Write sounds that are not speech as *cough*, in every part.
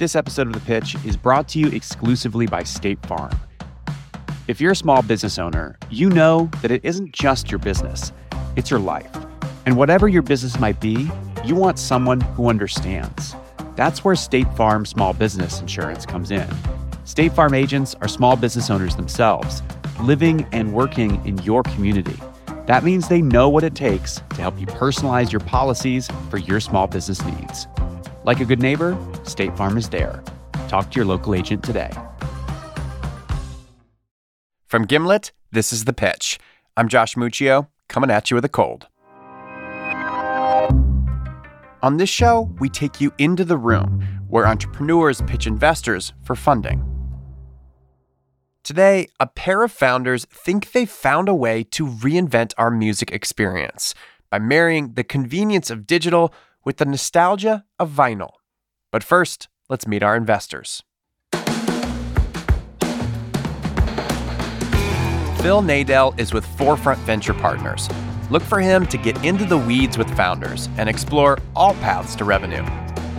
This episode of The Pitch is brought to you exclusively by State Farm. If you're a small business owner, you know that it isn't just your business, it's your life. And whatever your business might be, you want someone who understands. That's where State Farm Small Business Insurance comes in. State Farm agents are small business owners themselves, living and working in your community. That means they know what it takes to help you personalize your policies for your small business needs. Like a good neighbor, State Farm is there. Talk to your local agent today. From Gimlet, this is The Pitch. I'm Josh Muccio, coming at you with a cold. On this show, we take you into the room where entrepreneurs pitch investors for funding. Today, a pair of founders think they've found a way to reinvent our music experience by marrying the convenience of digital with the nostalgia of vinyl. But first, let's meet our investors. Phil Nadel is with Forefront Venture Partners. Look for him to get into the weeds with founders and explore all paths to revenue.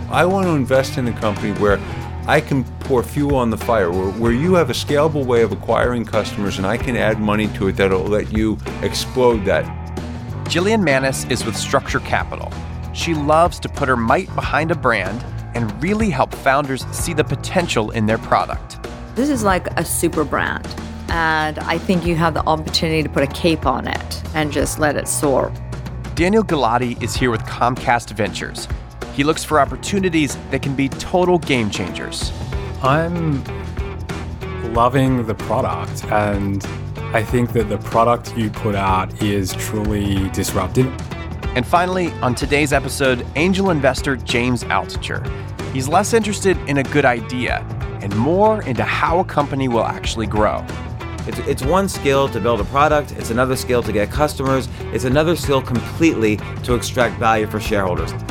I want to invest in a company where I can pour fuel on the fire, where, where you have a scalable way of acquiring customers and I can add money to it that'll let you explode that. Jillian Manus is with Structure Capital. She loves to put her might behind a brand and really help founders see the potential in their product. This is like a super brand, and I think you have the opportunity to put a cape on it and just let it soar. Daniel Gulati is here with Comcast Ventures. He looks for opportunities that can be total game changers. I'm loving the product, and I think that the product you put out is truly disruptive. And finally, on today's episode, angel investor James Altucher. He's less interested in a good idea and more into how a company will actually grow. It's, it's one skill to build a product, it's another skill to get customers, it's another skill completely to extract value for shareholders. *laughs*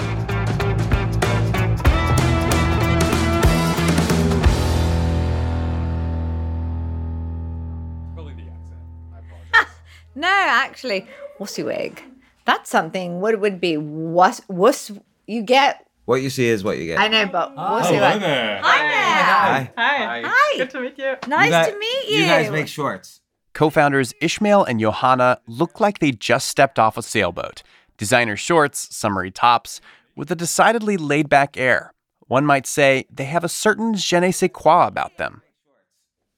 No, actually, WYSIWYG. That's something. What it would be? Wuss, wuss. You get. What you see is what you get. I know, but ah, WYSIWYG. there. Hi there. Hi. Hi. Hi. Good to meet you. Nice You guys- to meet you. You guys make shorts. Co founders Ismail and Johanna look like they just stepped off a sailboat. Designer shorts, summery tops, with a decidedly laid back air. One might say they have a certain je ne sais quoi about them.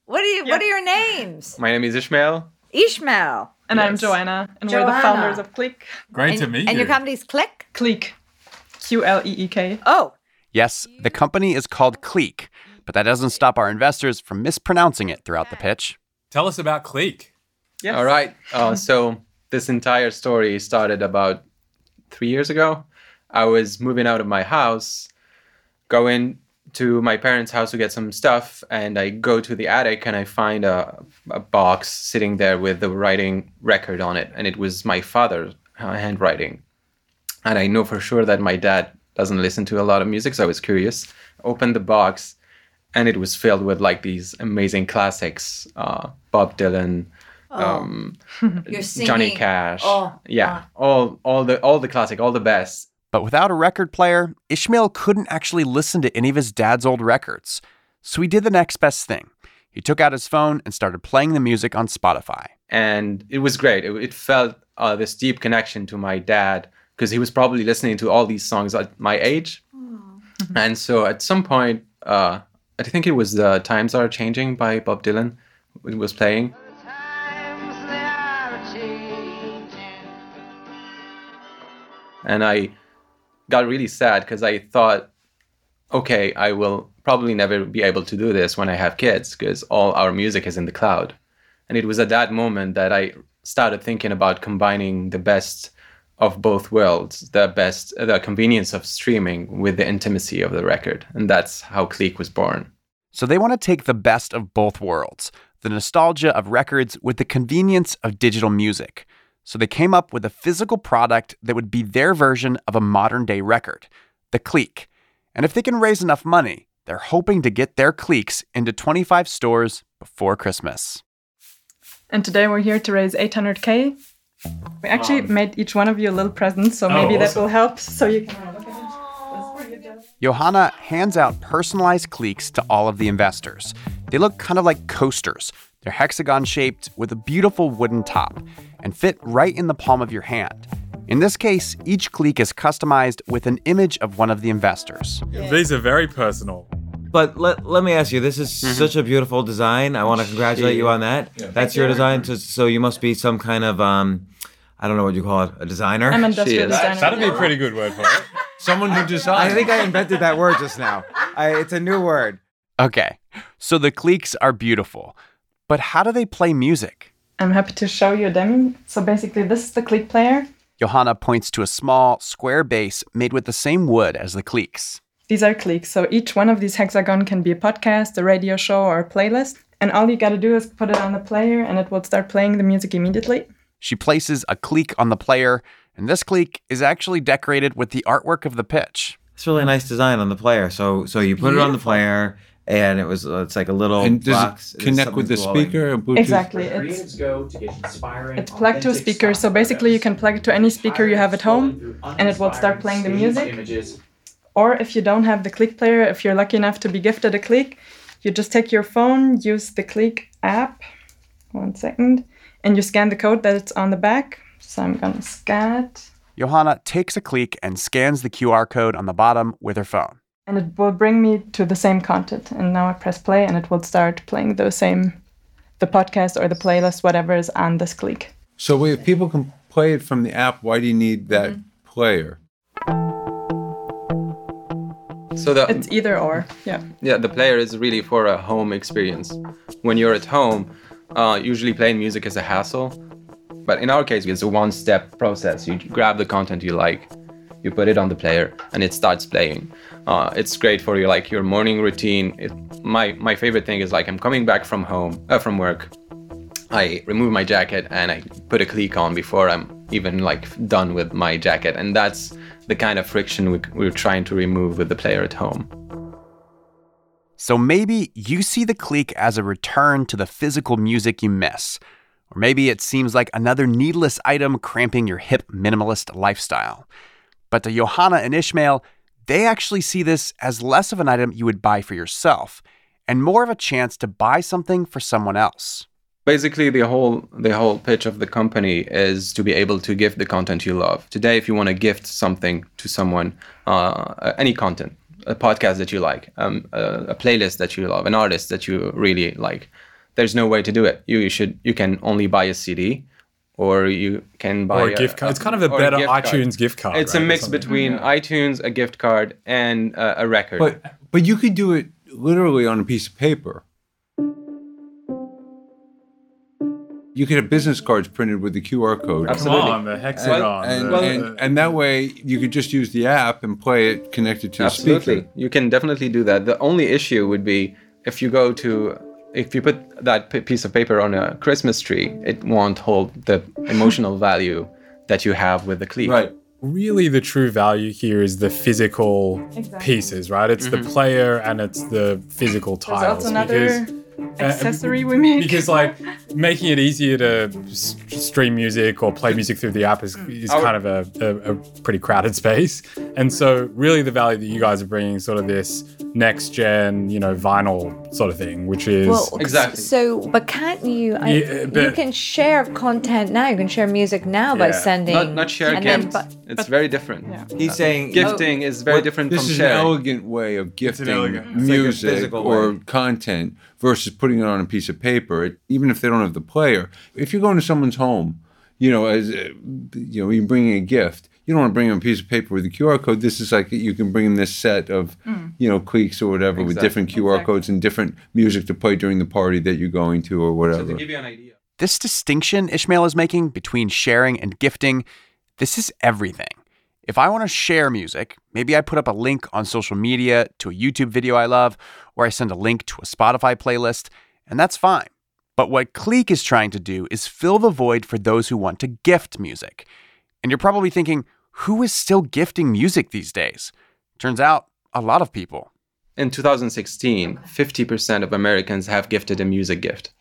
What are you? What are your names? My name is Ismail. Ismail. And I'm Johanna. And we're the founders of Click. Great and, to meet and you. And your company's Click. Click. Q L E E K. Oh, Yes, the company is called Qleek, but that doesn't stop our investors from mispronouncing it throughout the pitch. Tell us about Qleek. Yes. All right. Uh, so this entire story started about three years ago. I was moving out of my house, going to my parents' house to get some stuff, and I go to the attic and I find a, a box sitting there with the writing record on it, and it was my father's uh, handwriting. And I know for sure that my dad doesn't listen to a lot of music, so I was curious. Opened the box, and it was filled with like these amazing classics, uh, Bob Dylan, um. *laughs* Johnny Cash. Oh, yeah, all all the all the classic, all the best. But without a record player, Ismail couldn't actually listen to any of his dad's old records. So he did the next best thing. He took out his phone and started playing the music on Spotify. and it was great. It, it felt uh, this deep connection to my dad because he was probably listening to all these songs at my age, and so at some point, uh, I think it was the "Times Are Changing" by Bob Dylan. It was playing, and I got really sad because I thought, okay, I will probably never be able to do this when I have kids because all our music is in the cloud. And it was at that moment that I started thinking about combining the best of both worlds, the best, the convenience of streaming with the intimacy of the record. And that's how Qleek was born. So they want to take the best of both worlds the nostalgia of records with the convenience of digital music. So they came up with a physical product that would be their version of a modern day record, the Qleek. And if they can raise enough money, they're hoping to get their Qleeks into 25 stores before Christmas. And today we're here to raise 800k. We actually made each one of you a little present, so oh, maybe that awesome. will help. So you can. Look at it. Johanna hands out personalized Qleeks to all of the investors. They look kind of like coasters. They're hexagon shaped with a beautiful wooden top and fit right in the palm of your hand. In this case, each Qleek is customized with an image of one of the investors. These are very personal. But let, let me ask you, this is such a beautiful design. I want to congratulate you on that. That's your design. So, so you must be some kind of, um, I don't know what you call it, a designer? I'm an industrial designer. That'd be a pretty good word for it. *laughs* Someone who designed. I think I invented that word just now. I, it's a new word. Okay, so the Qleeks are beautiful. But how do they play music? I'm happy to show you a demo. So basically, this is the click player. Johanna points to a small, square base made with the same wood as the Qleeks. These are Qleeks. So each one of these hexagon can be a podcast, a radio show, or a playlist. And all you gotta do is put it on the player and it will start playing the music immediately. She places a Qleek on the player, and this Qleek is actually decorated with the artwork of the pitch. It's really nice design on the player. So so you put it on the player, and it was uh, it's like a little and does box. it connect with the something's glowing. speaker? Bluetooth? Exactly. It's it's plugged to a speaker. So basically, you can plug it to any speaker you have at home, and it will start playing the music. Or if you don't have the click player, if you're lucky enough to be gifted a click, you just take your phone, use the click app. One second, and you scan the code that's on the back. So I'm gonna scan it. Johanna takes a click and scans the QR code on the bottom with her phone. And it will bring me to the same content and now i press play and it will start playing the same the podcast or the playlist whatever is on this click So if people can play it from the app, why do you need that Mm-hmm. player? So the it's either or yeah yeah the player is really for a home experience. When you're at home, uh, usually playing music is a hassle, but in our case it's a one-step process. You grab the content you like, you put it on the player, and it starts playing. Uh, it's great for your like your morning routine. It, my my favorite thing is like I'm coming back from home uh, from work. I remove my jacket and I put a Qleek on before I'm even like done with my jacket, and that's the kind of friction we, we're trying to remove with the player at home. So maybe you see the Qleek as a return to the physical music you miss. Or maybe it seems like another needless item cramping your hip minimalist lifestyle. But to Johanna and Ismail, they actually see this as less of an item you would buy for yourself and more of a chance to buy something for someone else. basically the whole the whole pitch of the company is to be able to gift the content you love. Today if you want to gift something to someone uh, any content a podcast that you like um, a, a playlist that you love an artist that you really like there's no way to do it. You, you should you can only buy a cd or you can buy Or a gift card. It's kind of a or better gift card. iTunes gift card, it's a right, or mix something. between itunes a gift card and uh, a record But but you could do it literally on a piece of paper. You could have business cards printed with the QR code. Come Absolutely. on, the hexagon. And, the- and, the- and that way you could just use the app and play it connected to a Absolutely. You can definitely do that. The only issue would be if you go to if you put that p- piece of paper on a Christmas tree, it won't hold the emotional value that you have with the cleat. Right. really the true value here is the physical Exactly. pieces, right? It's the mm-hmm. player and it's the physical there's tiles. also another because- Uh, accessory we make because like making it easier to s- stream music or play music through the app is, hmm. is Our- kind of a, a, a pretty crowded *laughs* space and so really the value that you guys are bringing sort of this next gen you know vinyl sort of thing which is Well, Exactly. So, but can't you? I, Yeah, uh, you can share content now. You can share music now by sending. Not not share and then- but- it's very different. Yeah. He's saying Gifting is very What- different This from is sharing. an elegant way of gifting elegant- it's like music or way. content versus putting it on a piece of paper. It, even if they don't have the player, if you're going to someone's home, you know, as uh, you know, you're bringing a gift. You don't want to bring them a piece of paper with a QR code. This is like you can bring them this set of, you know, Qleeks or whatever with different QR Exactly. codes and different music to play during the party that you're going to or whatever. So whatever. to give you an idea. This distinction Ismail is making between sharing and gifting, this is everything. If I want to share music, maybe I put up a link on social media to a YouTube video I love, or I send a link to a Spotify playlist, and that's fine. But what Qleek is trying to do is fill the void for those who want to gift music. And you're probably thinking, who is still gifting music these days? Turns out, a lot of people. In 2016, 50% of Americans have gifted a music gift.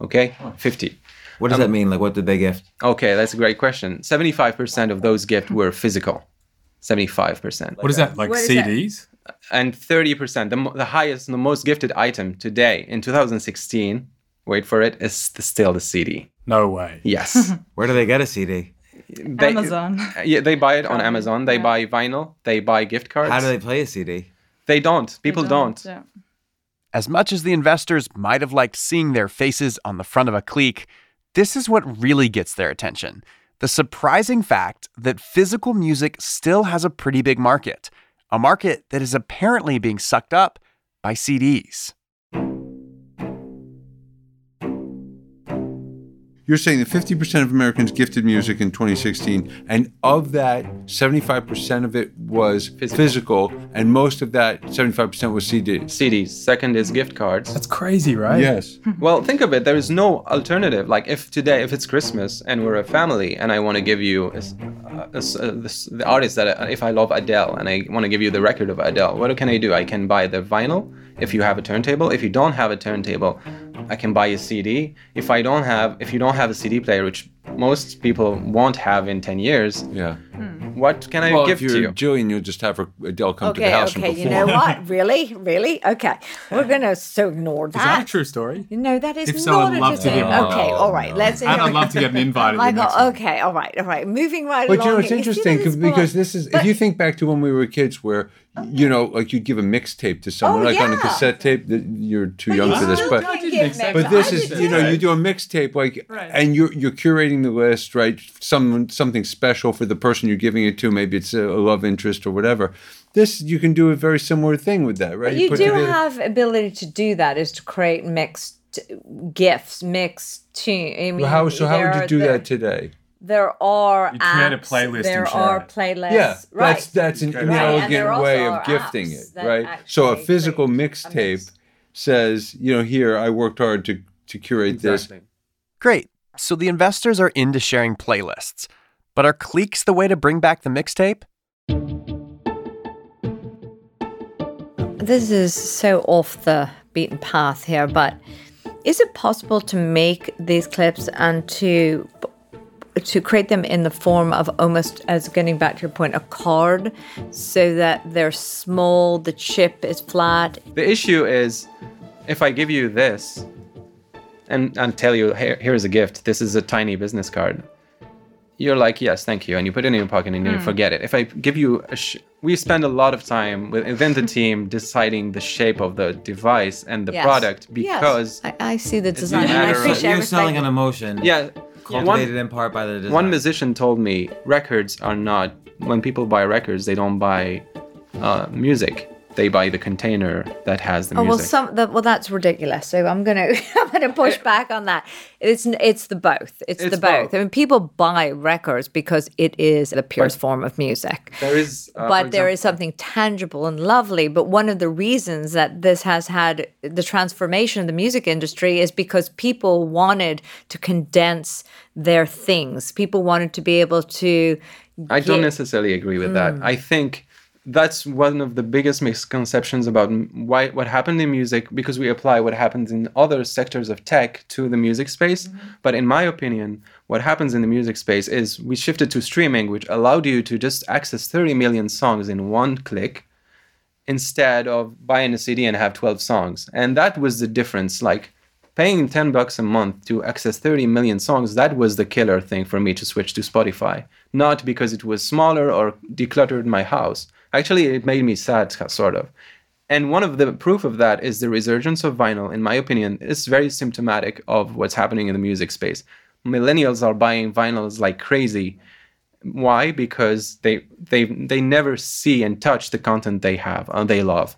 Okay? 50. What does um, that mean? Like, what did they gift? Okay, that's a great question. 75% of those gifts were physical. 75%. what is that like What is that? CDs and 30%, the, the highest and the most gifted item today in 2016, wait for it, is the, still the CD. No way. Yes. *laughs* Where do they get a CD? They- Amazon. Yeah, they buy it on Amazon. They yeah. buy vinyl. They buy gift cards. How do they play a CD? They don't. People don't. Yeah. As much as the investors might have liked seeing their faces on the front of a Qleek, this is what really gets their attention the surprising fact that physical music still has a pretty big market, a market that is apparently being sucked up by CDs. You're saying that 50% of Americans gifted music in 2016, and of that, 75% of it was physical, and most of that, 75% was CDs. CDs. Second is gift cards. That's crazy, right? Yes. *laughs* Well, think of it. There is no alternative. Like if today, if it's Christmas and we're a family, and I want to give you a s- a s- a- this, the artist that I- if I love Adele and I want to give you the record of Adele, what can I do? I can buy the vinyl if you have a turntable. If you don't have a turntable, I can buy a CD. If I don't have, if you don't have a CD player, which most people won't have in 10 years, Yeah. Hmm. what can I well, give if you're you? Jillian, you'll just have her, Adele come to the house okay. and You know what? *laughs* Really? Really? Okay. We're going *laughs* to so ignore Is that a true story? No, that is If so, not I'd a love true to get more. Okay, all right. Let's. *laughs* And I'd love to get an invite at my the next God. one. Okay, all right, all right. Moving right But along. you know, it's here. You see interesting it's because this is, but- if you think back to when we were kids, where, you know, like you'd give a mixtape to someone, Oh, like on a cassette tape, that you're too But young you for this, but. can didn't give accept mix- But this I is, you know, too. you do a mixtape, like, Right. and you're you're curating the list, right? Some something special for the person you're giving it to. Maybe it's a, a love interest or whatever. This you can do a very similar thing with that, right? But you put do have ability to do that. Is to create mixed gifts, mixed tune. I mean, Well, how so? How would you do there- that today? There are You create a apps, playlist and There share are it. playlists. Yeah, right. that's that's an, an Right, elegant way of gifting it, right? So a physical mixtape says, you know, here I worked hard to to curate this. Great. So the investors are into sharing playlists. But are Qleeks the way to bring back the mixtape? This is so off the beaten path here, but is it possible to make these clips and to to create them in the form of almost as getting back to your point a card so that they're small the chip is flat The issue is if I give you this and, and tell you, Here, here's a gift, this is a tiny business card, you're like, yes, thank you. And you put it in your pocket and Hmm. you forget it. If I give you a, sh- we spend a lot of time with- within the *laughs* team deciding the shape of the device and the Yes. product Yes. because, I, I see the design and I matter of- appreciate You're selling an emotion. yeah, Cultivated one, in part by the design. one musician told me records are not, when people buy records, they don't buy uh, music. They buy the container that has the Oh well, some the, well that's ridiculous. So I'm gonna *laughs* I'm gonna push back on that. It's it's the both. It's, It's the both. both. I mean, people buy records because it is the purest form of music. there is, uh, but for there example- is something tangible and lovely. But one of the reasons that this has had the transformation of the music industry is because people wanted to condense their things. People wanted to be able to. I don't necessarily agree with Hmm. that. I think that's one of the biggest misconceptions about why what happened in music because we apply what happens in other sectors of tech to the music space. Mm-hmm. But in my opinion, what happens in the music space is we shifted to streaming, which allowed you to just access 30 million songs in one click instead of buying a CD and have 12 songs. And that was the difference. Like paying 10 bucks a month to access 30 million songs, that was the killer thing for me to switch to Spotify. Not because it was smaller or decluttered my house. Actually, it made me sad, sort of. And one of the proof of that is the resurgence of vinyl, in my opinion, is very symptomatic of what's happening in the music space. Millennials are buying vinyls like crazy. Why? Because they they they never see and touch the content they have and they love.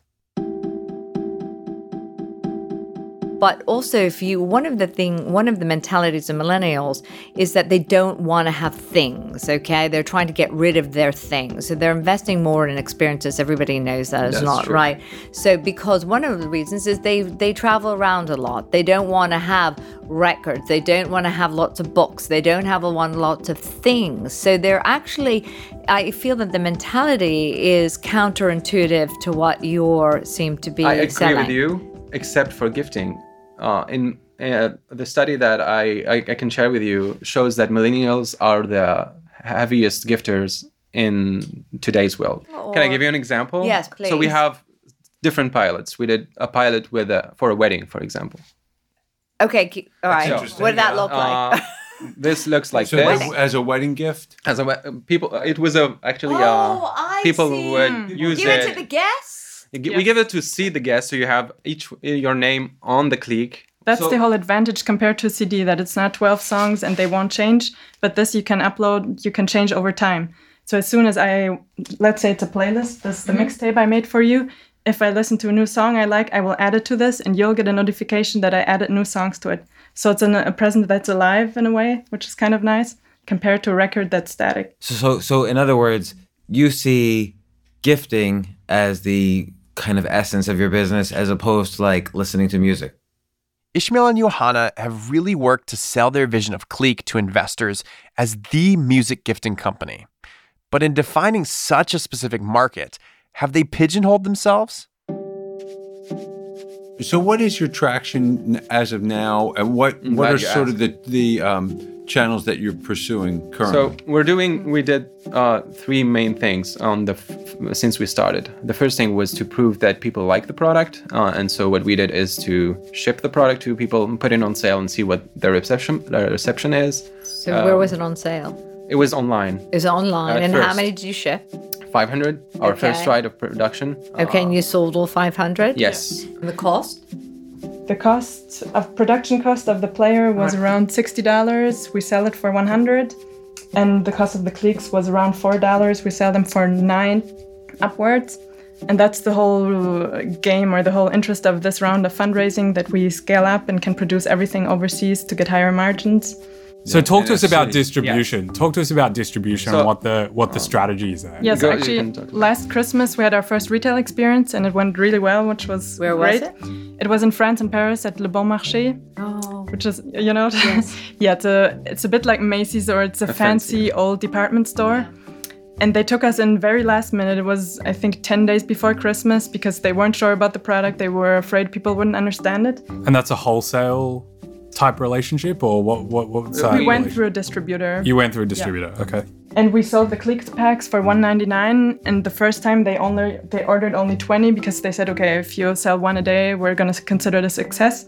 But also, if you one of the thing, one of the mentalities of millennials is that they don't want to have things. Okay, they're trying to get rid of their things, so they're investing more in experiences. Everybody knows that is That's not true. right. So, because one of the reasons is they they travel around a lot. They don't want to have records. They don't want to have lots of books. They don't have a one lots of things. So they're actually, I feel that the mentality is counterintuitive to what you seem to be I agree selling. with you, except for gifting. Uh, in uh, the study that I, I, I can share with you shows that millennials are the heaviest gifters in today's world. Can I give you an example? Yes, please. So we have different pilots. We did a pilot with a, for a wedding, for example. Okay, keep, all right. interesting. What did that look like? Uh, this looks like So this. as, as a wedding gift? As a we- people, it was a actually oh, uh, I people see. would use Give it to the guests. You gi- We give it to see the guest, so you have each your name on the click. That's So- the whole advantage compared to a CD that it's not 12 songs and they won't change, but this you can upload, you can change over time. So as soon as I, let's say it's a playlist, this is the mm-hmm. mixtape I made for you. If I listen to a new song I like, I will add it to this and you'll get a notification that I added new songs to it. So it's an, a present that's alive in a way, which is kind of nice compared to a record that's static. So, so, so in other words, you see gifting as the kind of essence of your business as opposed to like listening to music. Ismail and Johanna have really worked to sell their vision of Qleek to investors as the music gifting company. But in defining such a specific market, have they pigeonholed themselves? So what is your traction as of now, and what what are sort asked. of the the um, channels that you're pursuing currently? So we're doing. We did uh, three main things on the f- since we started. The first thing was to prove that people like the product, uh, and so what we did is to ship the product to people, and put it on sale, and see what their reception their reception is. So where was it on sale? It was online, Is it online? At and how many did you ship? 500. Our first Okay. ride of production. Okay, Uh, and you sold all 500? yes. And the cost? The cost of production cost of the player was around sixty dollars. We sell it for one hundred, and the cost of the Qleeks was around four dollars. We sell them for nine upwards, and that's the whole game or the whole interest of this round of fundraising that we scale up and can produce everything overseas to get higher margins. So talk to us about NFC. distribution. Talk to us about distribution So- and what the what the oh. strategy is there. Yes, Go- you actually, can talk about last Christmas we had our first retail experience, and it went really well, which was Where was it? It was in France and Paris at Le Bon Marché. Oh. which is you know *laughs* yeah it's a it's a bit like Macy's or it's a, fancy, old department store and they took us in very last minute it was I think 10 days before Christmas because they weren't sure about the product they were afraid people wouldn't understand it And that's a wholesale type relationship, or what? What? What's that? we went through a distributor You went through a distributor. Okay. and we sold the clicked packs for 199 and the first time they only they ordered only 20 because they said okay if you sell one a day we're going to consider it a success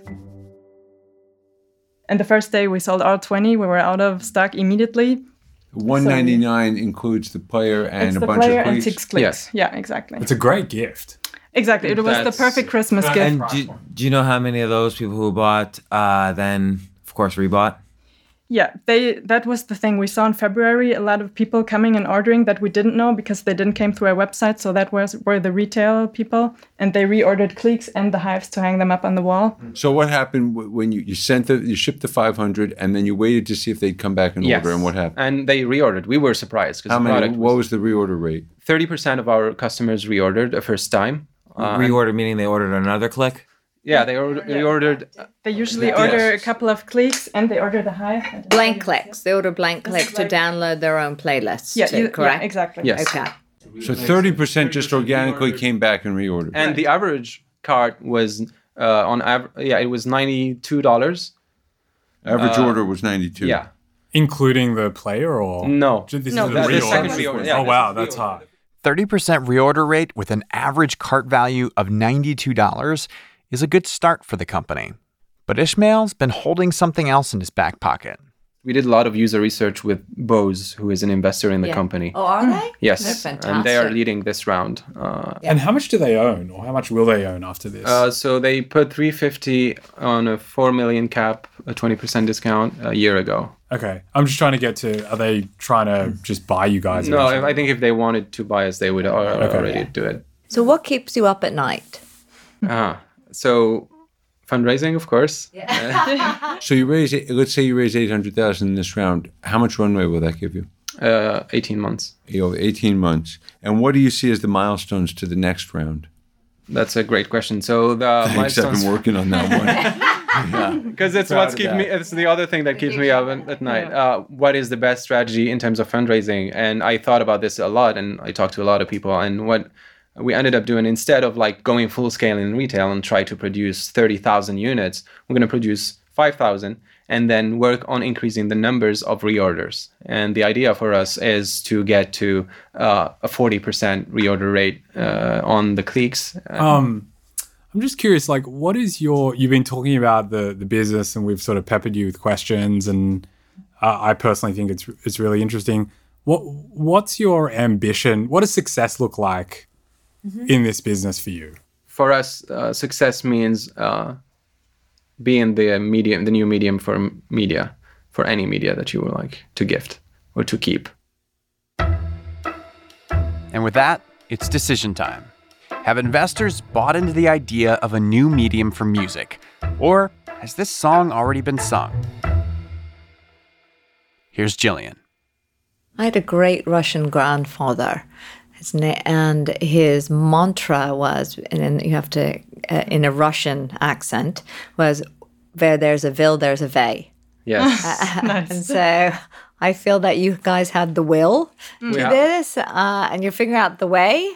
and the first day we sold all 20 we were out of stock immediately one ninety nine includes the player and it's a the bunch player of and six clicks. Yes. Yeah, exactly. It's a great gift. Exactly. It was the perfect Christmas gift. And do, do you know how many of those people who bought uh, then, of course, rebought? yeah, they that was the thing we saw in February. A lot of people coming and ordering that we didn't know because they didn't came through our website. So that was were the retail people, and they reordered Qleeks and the hives to hang them up on the wall. So what happened when you, you sent the you shipped the five hundred and then you waited to see if they'd come back and Yes. order and what happened? And they reordered. We were surprised How because the many? product What was the reorder rate? thirty percent of our customers reordered the first time. Uh, Reorder meaning they ordered another click? yeah, they ordered, reordered. They usually order a couple of clicks and they order the hive. Blank clicks. They order blank clicks to download their own playlists. Yeah, too, you- yeah, correct? exactly. Yes. Okay. So thirty percent just organically came back and reordered. And the average cart was uh, on average. Yeah, it was ninety two dollars. Average order was ninety two. Yeah. Including the player, or No. Ju- This No, is a that's the second reorder, yeah, oh wow, that's reorder. Hard. 30% reorder rate with an average cart value of $92 is a good start for the company. But Ismail's been holding something else in his back pocket. We did a lot of user research with Bose, who is an investor in the Yeah. company. Oh, are they? yes, They're and they are leading this round. Uh, And how much do they own, or how much will they own after this? uh, so they put 350 on a 4 million cap, a 20% discount a year ago. okay, I'm just trying to get to. Are they trying to just buy you guys? No, eventually? I think if they wanted to buy us, they would al- already do it. So what keeps you up at night? Uh, so fundraising, of course. Yeah. *laughs* So you raise it- let's say you raise eight hundred thousand in this round. How much runway will that give you? Uh, 18 months. You know, eighteen months. And what do you see as the milestones to the next round? That's a great question. So the *laughs* Thanks, I've been working on that one. *laughs* because it's Proud what's of keeping me. It's the other thing that keeps me up at, at night. Uh, what is the best strategy in terms of fundraising? And I thought about this a lot, and I talked to a lot of people. And what we ended up doing instead of like going full scale in retail and try to produce thirty thousand units, we're going to produce five thousand and then work on increasing the numbers of reorders. And the idea for us is to get to uh, a 40% reorder rate uh, on the Qleeks. Um, I'm just curious, like, what is your? You've been talking about the the business, and we've sort of peppered you with questions, and uh, I personally think it's it's really interesting. What what's your ambition? What does success look like mm-hmm. in this business for you? For us, uh, success means uh, being the medium, the new medium for media, for any media that you would like to gift or to keep. And with that, it's decision time. Have investors bought into the idea of a new medium for music? Or has this song already been sung? Here's Jillian. I had a great Russian grandfather. His na- and his mantra was, and you have to, uh, in a Russian accent, was where there's a will, there's a way. Yes. *laughs* Uh, nice. And so I feel that you guys had the will mm. to yeah. this, uh, and you're figuring out the way.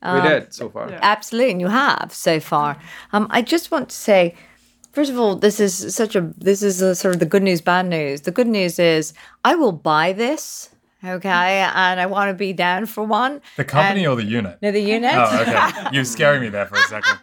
Um, we did so far. Yeah. Absolutely, and you have so far. Um, I just want to say, first of all, this is such a this is a, sort of the good news, bad news. The good news is I will buy this. Okay, and I want to be down for one. The company and, or the unit? No, the unit. Oh, okay. You're scaring me there for a second.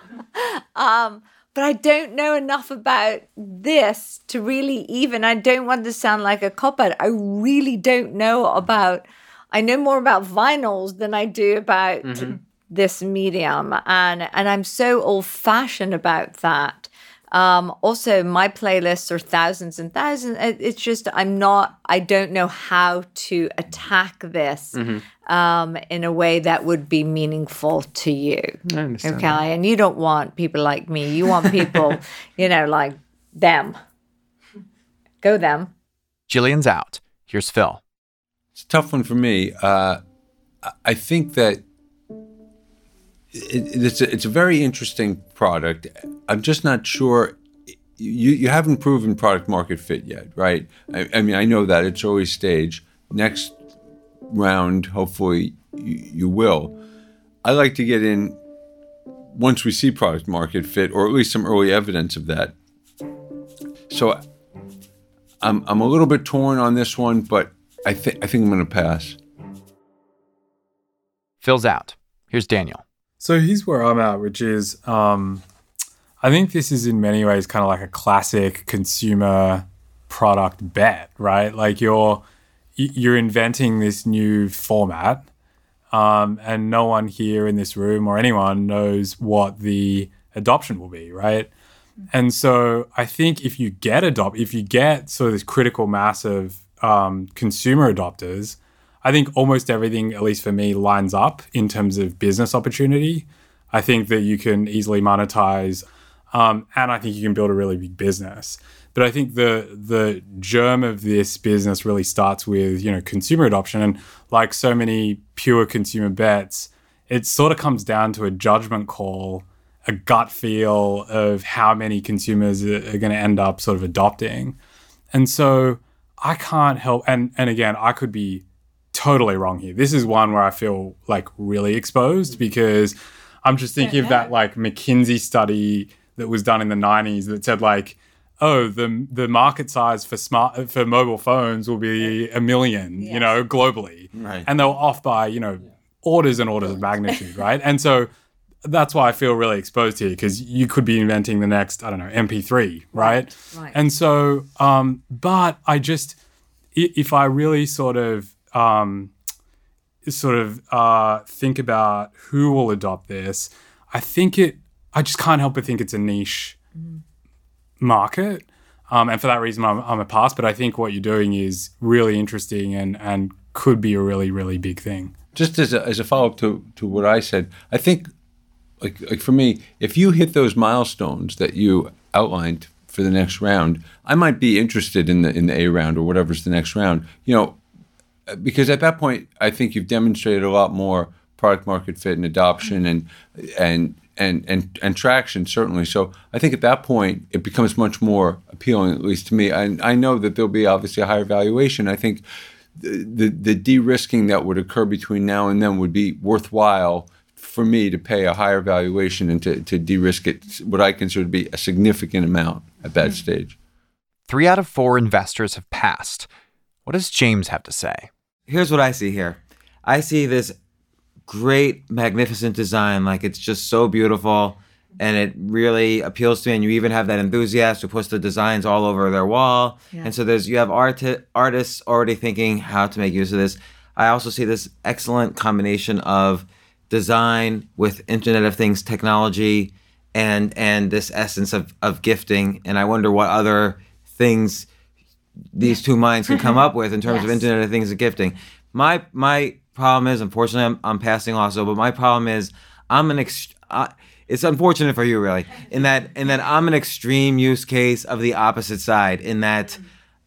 *laughs* um, but I don't know enough about this to really even. I don't want to sound like a cop out. I really don't know about. I know more about vinyls than I do about mm-hmm. this medium, and and I'm so old fashioned about that. Um, also, my playlists are thousands and thousands. It's just I'm not. I don't know how to attack this mm-hmm. um, in a way that would be meaningful to you. okay, that. and you don't want people like me. You want people, *laughs* you know, like them. Go them. Jillian's out. Here's Phil. It's a tough one for me. Uh, I think that it, it's a, it's a very interesting product. I'm just not sure. You you haven't proven product market fit yet, right? I, I mean, I know that it's early stage. Next round, hopefully, you, you will. I like to get in once we see product market fit, or at least some early evidence of that. So, I'm I'm a little bit torn on this one, but I think I think I'm going to pass. Phil's out. Here's Daniel. So here's where I'm at, which is um, I think this is in many ways kind of like a classic consumer product bet, right? Like you're you're inventing this new format, um, and no one here in this room or anyone knows what the adoption will be, right? And so I think if you get adopt, if you get sort of this critical mass of um, consumer adopters, I think almost everything, at least for me, lines up in terms of business opportunity. I think that you can easily monetize, um, and I think you can build a really big business. But I think the the germ of this business really starts with you know consumer adoption, and like so many pure consumer bets, it sort of comes down to a judgment call, a gut feel of how many consumers are, are going to end up sort of adopting, and so I can't help. And and again, I could be totally wrong here. This is one where I feel like really exposed because I'm just thinking yeah. of that like McKinsey study that was done in the 90s that said like oh the the market size for smart for mobile phones will be a million, yes. you know, globally. Right. And they were off by, you know, orders and orders of magnitude, right? And so that's why I feel really exposed here because you could be inventing the next, I don't know, MP3, right? Right. right. And so, um, but I just, if I really sort of um, sort of uh, think about who will adopt this, I think it. I just can't help but think it's a niche mm. market, um, and for that reason, I'm, I'm a pass. But I think what you're doing is really interesting and and could be a really really big thing. Just as a, as a follow up to to what I said, I think like like for me, if you hit those milestones that you outlined for the next round, I might be interested in the in the A round or whatever's the next round. You know, because at that point, I think you've demonstrated a lot more product market fit and adoption and and and and and traction certainly. So I think at that point it becomes much more appealing, at least to me. And I know that there'll be obviously a higher valuation. I think the the, the de-risking that would occur between now and then would be worthwhile for me to pay a higher valuation and to, to de-risk it what I consider to be a significant amount at that mm-hmm. stage. three out of four investors have passed. What does James have to say? Here's what I see here I see this great, magnificent design. Like it's just so beautiful and it really appeals to me. And you even have that enthusiast who puts the designs all over their wall. Yeah. And so there's you have art- artists already thinking how to make use of this. I also see this excellent combination of design with Internet of Things technology and and this essence of, of gifting. And I wonder what other things these two minds can come *laughs* up with in terms of Internet of Things and gifting. My my problem is, unfortunately, I'm, I'm passing also, but my problem is I'm an ex- uh, it's unfortunate for you really in that in that I'm an extreme use case of the opposite side in that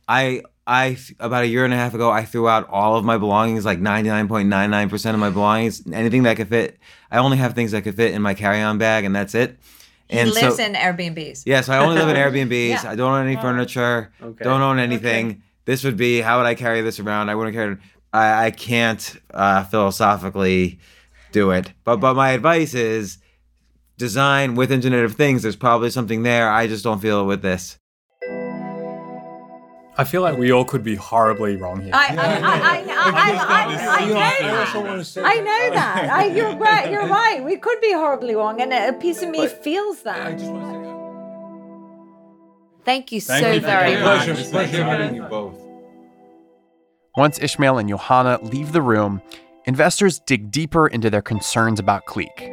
I I about a year and a half ago I threw out all of my belongings like 99.99% of my belongings anything that could fit I only have things that could fit in my carry-on bag and that's it He and lives so in Airbnbs. Yes, I only live in *laughs* Airbnbs. Yeah. I don't own any furniture. Okay. Don't own anything. This would be how would I carry this around? I wouldn't carry it. I, I can't uh, philosophically do it. But but my advice is design with Internet of Things. There's probably something there. I just don't feel it with this. I feel like we all could be horribly wrong here. I, I, I, I, I, I, I know that. I know that. I, you're *laughs* right. You're right. We could be horribly wrong, and a piece of me feels that. i just Thank you Thank so you for very coming. much. Pleasure, pleasure meeting you both. Once Ismail and Johanna leave the room, investors dig deeper into their concerns about Qleek.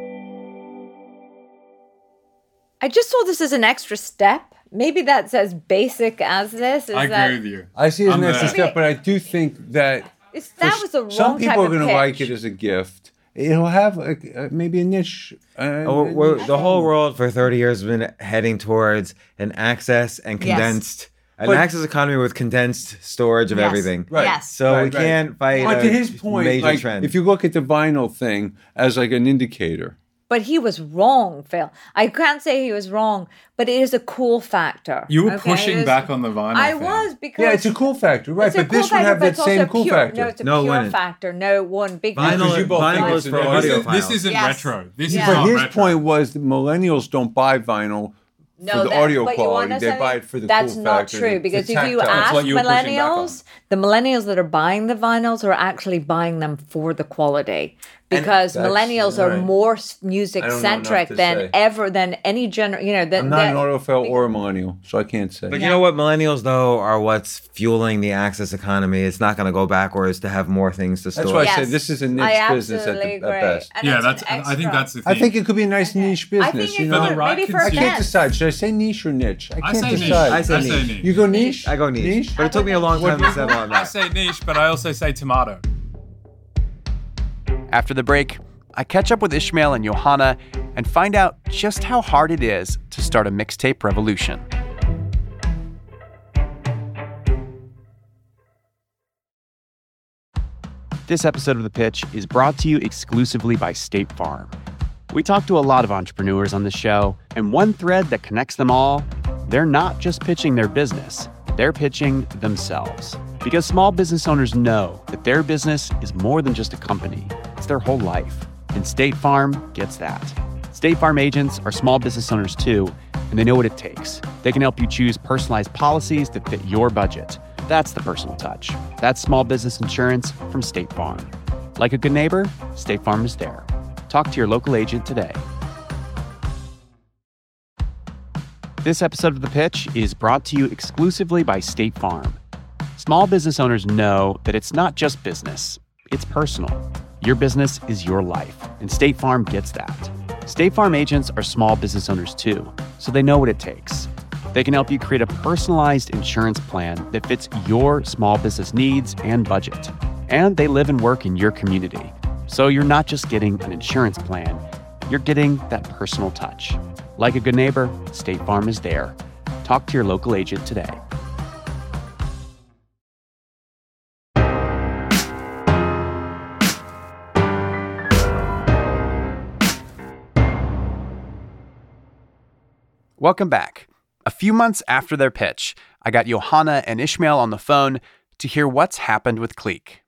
I just saw this as an extra step. Maybe that's as basic as this. Is I that, agree with you. I see it as I'm an extra step, but I do think that It's, that was the wrong some type people are gonna like it as a gift. It'll have a, uh, maybe a niche. Uh, Oh, a we're, the whole world for 30 years has been heading towards an access and Yes. condensed, an But- access economy with condensed storage of Yes. everything. Right. Yes. So Right, we right. can't fight But a to his point, major like, trend. if you look at the vinyl thing as like an indicator, But he was wrong, Phil. I can't say he was wrong, but it is a cool factor. You were okay? pushing It is- back on the vinyl. I thing. was because yeah, it's a cool factor, right? it's a But this cool would factor, have but that it's also same cool pure, factor. No, it's a No, pure wouldn't. factor. No one big Vinyl, Because you both vinyl is it's for an This, audio is, this audiophiles. isn't Yes. retro. This Yeah. is But not his retro. point was that millennials don't buy vinyl no, for the that- audio but you quality. wanna They say buy it for the That's cool not factor, true because if you ask what you were pushing back on. millennials, the millennials that are buying the vinyls are actually buying them for the quality. Because that's- millennials are right. more music I don't know centric than say. ever than any general. You know, that I'm not that- an audiophile or a millennial, so I can't say. But you know what? Millennials, though, are what's fueling the access economy. It's not going to go backwards to have more things to store. That's why I Yes. said this is a niche business at, the, at best. And yeah, that's. I think that's the thing. I think it could be a nice niche I business. think you it know, For the could, right maybe for I can't events. decide. Should I say niche or niche? I I can't say decide. I say I say niche. niche. You go niche. I go niche. Niche? But it took me a long time to settle on that. I say niche, but I also say tomato. After the break, I catch up with Ismail and Johanna and find out just how hard it is to start a mixtape revolution. This episode of The Pitch is brought to you exclusively by State Farm. We talk to a lot of entrepreneurs on the show, and one thread that connects them all they're not just pitching their business, they're pitching themselves. Because small business owners know that their business is more than just a company, it's their whole life. And State Farm gets that. State Farm agents are small business owners too, and they know what it takes. They can help you choose personalized policies that fit your budget. That's the personal touch. That's small business insurance from State Farm. Like a good neighbor, State Farm is there. Talk to your local agent today. This episode of The Pitch is brought to you exclusively by State Farm. Small business owners know that it's not just business, it's personal. Your business is your life, and State Farm gets that. State Farm agents are small business owners too, so they know what it takes. They can help you create a personalized insurance plan that fits your small business needs and budget. And they live and work in your community. So you're not just getting an insurance plan, you're getting that personal touch. Like a good neighbor, State Farm is there. Talk to your local agent today. Welcome back. A few months after their pitch, I got Johanna and Ismail on the phone to hear what's happened with Qleek.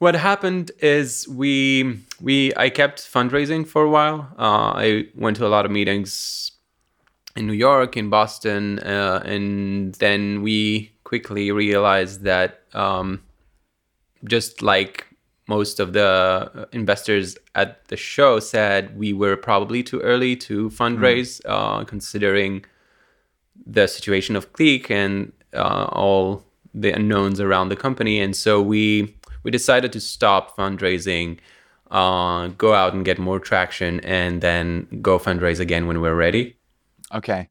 What happened is we we I kept fundraising for a while. Uh, I went to a lot of meetings, in New York, in Boston, uh, and then we quickly realized that um, just like most of the investors at the show said, we were probably too early to fundraise, mm. uh, considering the situation of Qleek and uh, all the unknowns around the company. And so we we decided to stop fundraising, uh, go out and get more traction, and then go fundraise again when we're ready. Okay.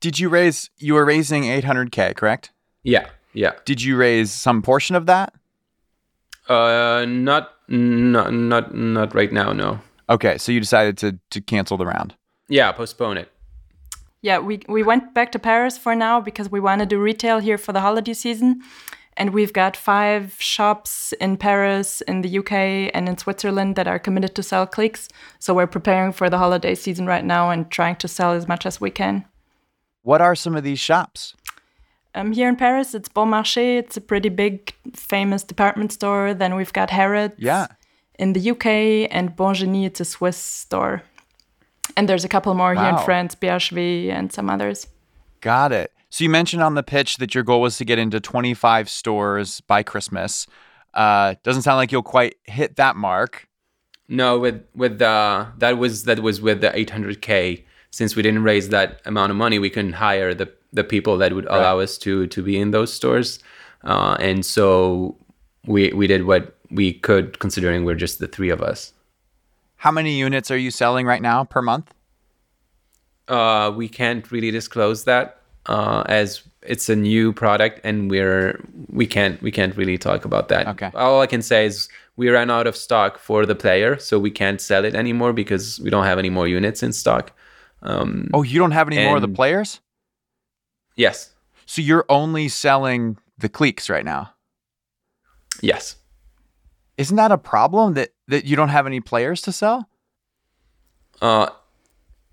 Did you raise? You were raising 800k, correct? Yeah. Yeah. Did you raise some portion of that? Uh, not not not not right now. No. Okay, so you decided to to cancel the round. Yeah, postpone it. Yeah, we we went back to Paris for now because we want to do retail here for the holiday season, and we've got five shops in Paris, in the UK, and in Switzerland that are committed to sell Qleeks. So we're preparing for the holiday season right now and trying to sell as much as we can. What are some of these shops? Um, here in Paris, it's Bon Marché. It's a pretty big, famous department store. Then we've got Harrods. Yeah. In the UK, and Bon Génie, it's a Swiss store. And there's a couple more wow. here in France, BHV and some others. Got it. So you mentioned on the pitch that your goal was to get into 25 stores by Christmas. Uh, doesn't sound like you'll quite hit that mark. No, with with uh, that was that was with the 800k. Since we didn't raise that amount of money, we couldn't hire the the people that would allow right. us to to be in those stores, uh, and so we we did what we could, considering we're just the three of us. How many units are you selling right now per month? Uh, we can't really disclose that uh, as it's a new product and we're we can't we can't really talk about that. Okay. All I can say is we ran out of stock for the player, so we can't sell it anymore because we don't have any more units in stock. Um, oh, you don't have any more of the players? Yes. So you're only selling the Qleeks right now? Yes. Isn't that a problem that that you don't have any players to sell? Uh,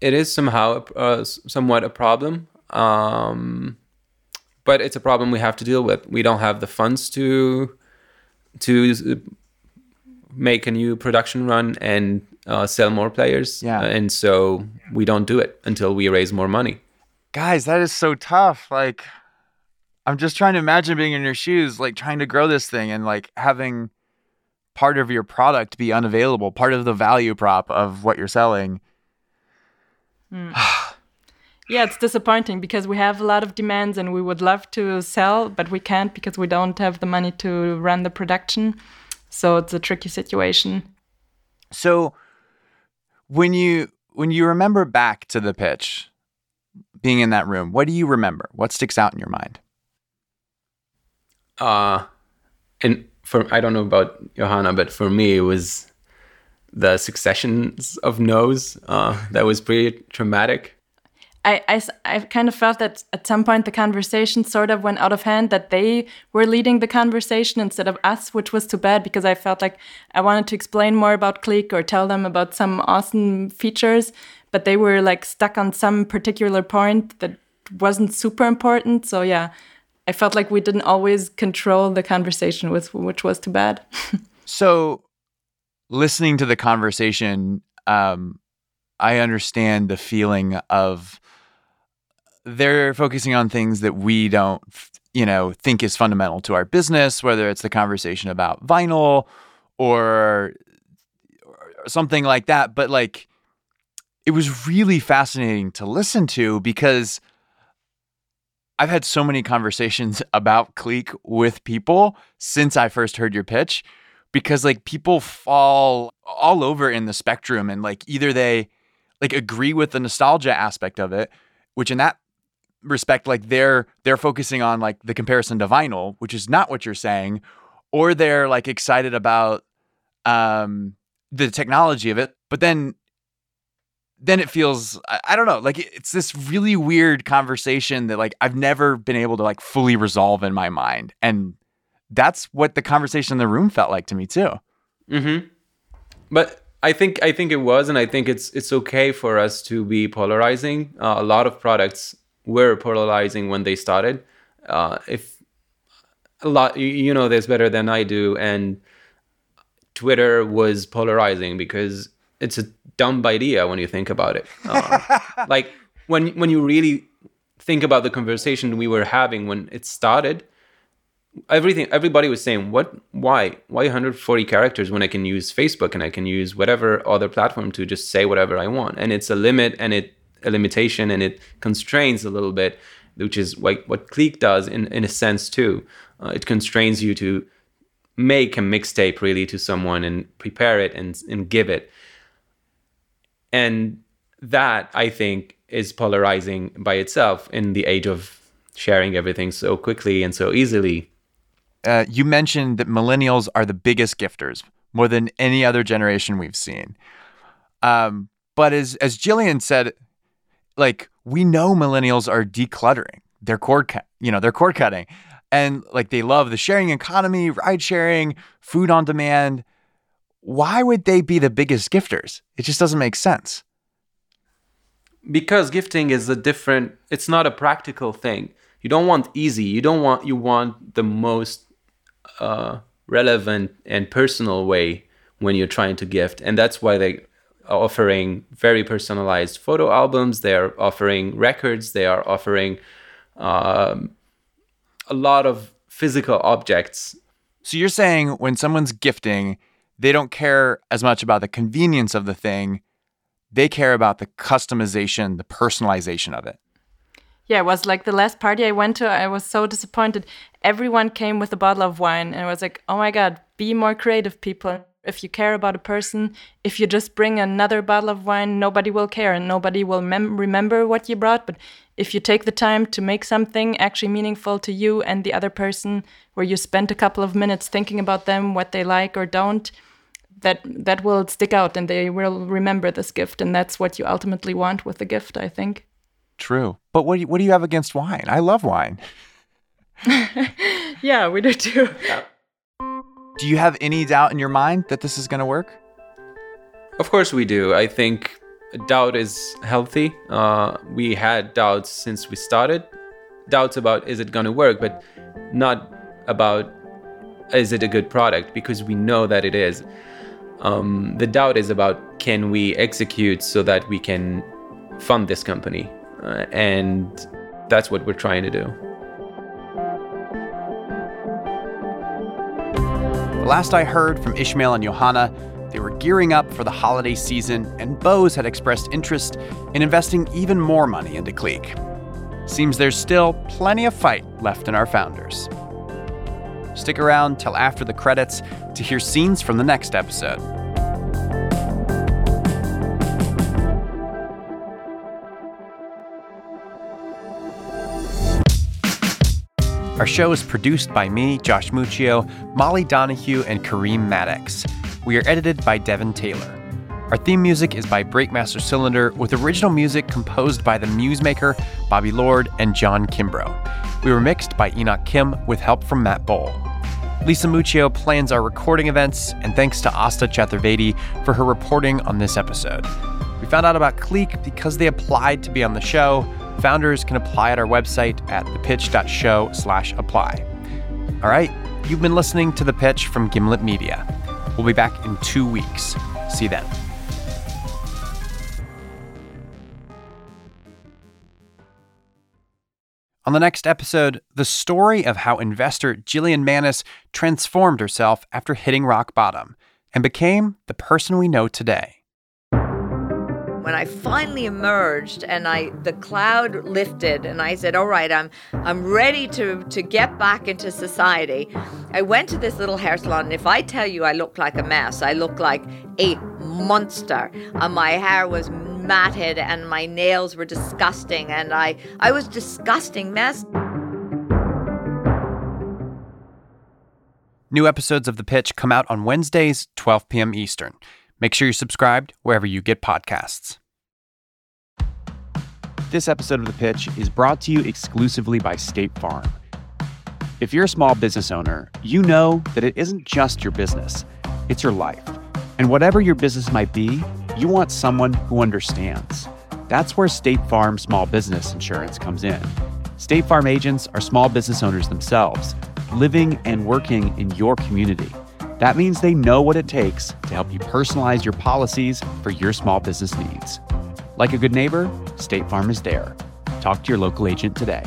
it is somehow uh, somewhat a problem. Um, but it's a problem we have to deal with. We don't have the funds to to make a new production run and uh, sell more players. Yeah. Uh, and so we don't do it until we raise more money. Guys, that is so tough. Like, I'm just trying to imagine being in your shoes, like trying to grow this thing and like having part of your product be unavailable, part of the value prop of what you're selling. *sighs* *sighs* Mm. Yeah, it's disappointing because we have a lot of demands and we would love to sell, but we can't because we don't have the money to run the production. So it's a tricky situation. So when you when you remember back to the pitch, being in that room, what do you remember? What sticks out in your mind? Uh and for I don't know about Johanna, but for me it was the successions of no's. Uh, that was pretty traumatic. I, I, I kind of felt that at some point the conversation sort of went out of hand, that they were leading the conversation instead of us, which was too bad because I felt like I wanted to explain more about Qleek or tell them about some awesome features, but they were like stuck on some particular point that wasn't super important. So yeah, I felt like we didn't always control the conversation, with, which was too bad. *laughs* so listening to the conversation, um, I understand the feeling of they're focusing on things that we don't, you know, think is fundamental to our business, whether it's the conversation about vinyl or, or something like that. But like, it was really fascinating to listen to because I've had so many conversations *laughs* about Qleek with people since I first heard your pitch because like people fall all over in the spectrum and like either they like agree with the nostalgia aspect of it, which in that respect like they're they're focusing on like the comparison to vinyl which is not what you're saying or they're like excited about um the technology of it but then then it feels I, I, don't know like it's this really weird conversation that like I've never been able to like fully resolve in my mind and that's what the conversation in the room felt like to me too. Mhm but I think I think it was and I think it's it's okay for us to be polarizing. Uh, a lot of products were polarizing when they started. Uh, if a lot, you know this better than I do, and Twitter was polarizing because it's a dumb idea when you think about it. Uh, *laughs* like when when you really think about the conversation we were having when it started, everything everybody was saying, "What? Why? Why 140 characters when I can use Facebook and I can use whatever other platform to just say whatever I want?" And it's a limit and it a limitation and it constrains a little bit, which is like what Qleek does in in a sense too. Uh, it constrains you to make a mixtape really to someone and prepare it and and give it. And that I think is polarizing by itself in the age of sharing everything so quickly and so easily. Uh, you mentioned that millennials are the biggest gifters, more than any other generation we've seen. Um, but as as Jillian said, like we know millennials are decluttering. They're cord cut, you know, they're cord cutting, and like they love the sharing economy, ride sharing, food on demand. Why would they be the biggest gifters? It just doesn't make sense because gifting is a different it's not a practical thing you don't want easy you don't want you want the most uh, relevant and personal way when you're trying to gift and that's why they offering very personalized photo albums they are offering records they are offering um, a lot of physical objects so you're saying when someone's gifting they don't care as much about the convenience of the thing they care about the customization, the personalization of it. Yeah, it was like the last party I went to, I was so disappointed. Everyone came with a bottle of wine, and I was like, oh my God, be more creative, people. If you care about a person, if you just bring another bottle of wine, nobody will care and nobody will mem- remember what you brought. But if you take the time to make something actually meaningful to you and the other person, where you spent a couple of minutes thinking about them, what they like or don't, that that will stick out and they will remember this gift. And that's what you ultimately want with the gift i think. True. But what do you, what do you have against wine? I love wine. *laughs* Yeah we do too do you have any doubt in your mind that this is going to work? Of course we do. I think doubt is healthy. Uh, we had doubts since we started. Doubts about is it going to work but not about is it a good product because we know that it is. Um, the doubt is about can we execute so that we can fund this company? Uh, and that's what we're trying to do. The last I heard from Ismail and Johanna, they were gearing up for the holiday season, and Bose had expressed interest in investing even more money into Qleek. Seems there's still plenty of fight left in our founders. Stick around till after the credits to hear scenes from the next episode. Our show is produced by me, Josh Muccio, Molly Donahue, and Kareem Maddox. We are edited by Devin Taylor. Our theme music is by Breakmaster Cylinder, with original music composed by the Musemaker, Bobby Lord, and John Kimbrough. We were mixed by Enoch Kim with help from Matt Bowl. Lisa Muccio plans our recording events, and thanks to Asta Chaturvedi for her reporting on this episode. We found out about Qleek because they applied to be on the show. Founders can apply at our website at thepitch.show slash apply. All right, you've been listening to The Pitch from Gimlet Media. We'll be back in two weeks. See you then. On the next episode, the story of how investor Jillian Manus transformed herself after hitting rock bottom and became the person we know today. When I finally emerged and I the cloud lifted and I said, "All right, I'm I'm ready to to get back into society." I went to this little hair salon and if I tell you I looked like a mess, I looked like a monster. And my hair was matted and my nails were disgusting and I I was disgusting mess. New episodes of The Pitch come out on Wednesdays, 12 p.m. Eastern. Make sure you're subscribed wherever you get podcasts. This episode of The Pitch is brought to you exclusively by State Farm. If you're a small business owner, you know that it isn't just your business, it's your life. And whatever your business might be, you want someone who understands. That's where State Farm Small Business Insurance comes in. State Farm agents are small business owners themselves, living and working in your community. That means they know what it takes to help you personalize your policies for your small business needs. Like a good neighbor, State Farm is there. Talk to your local agent today.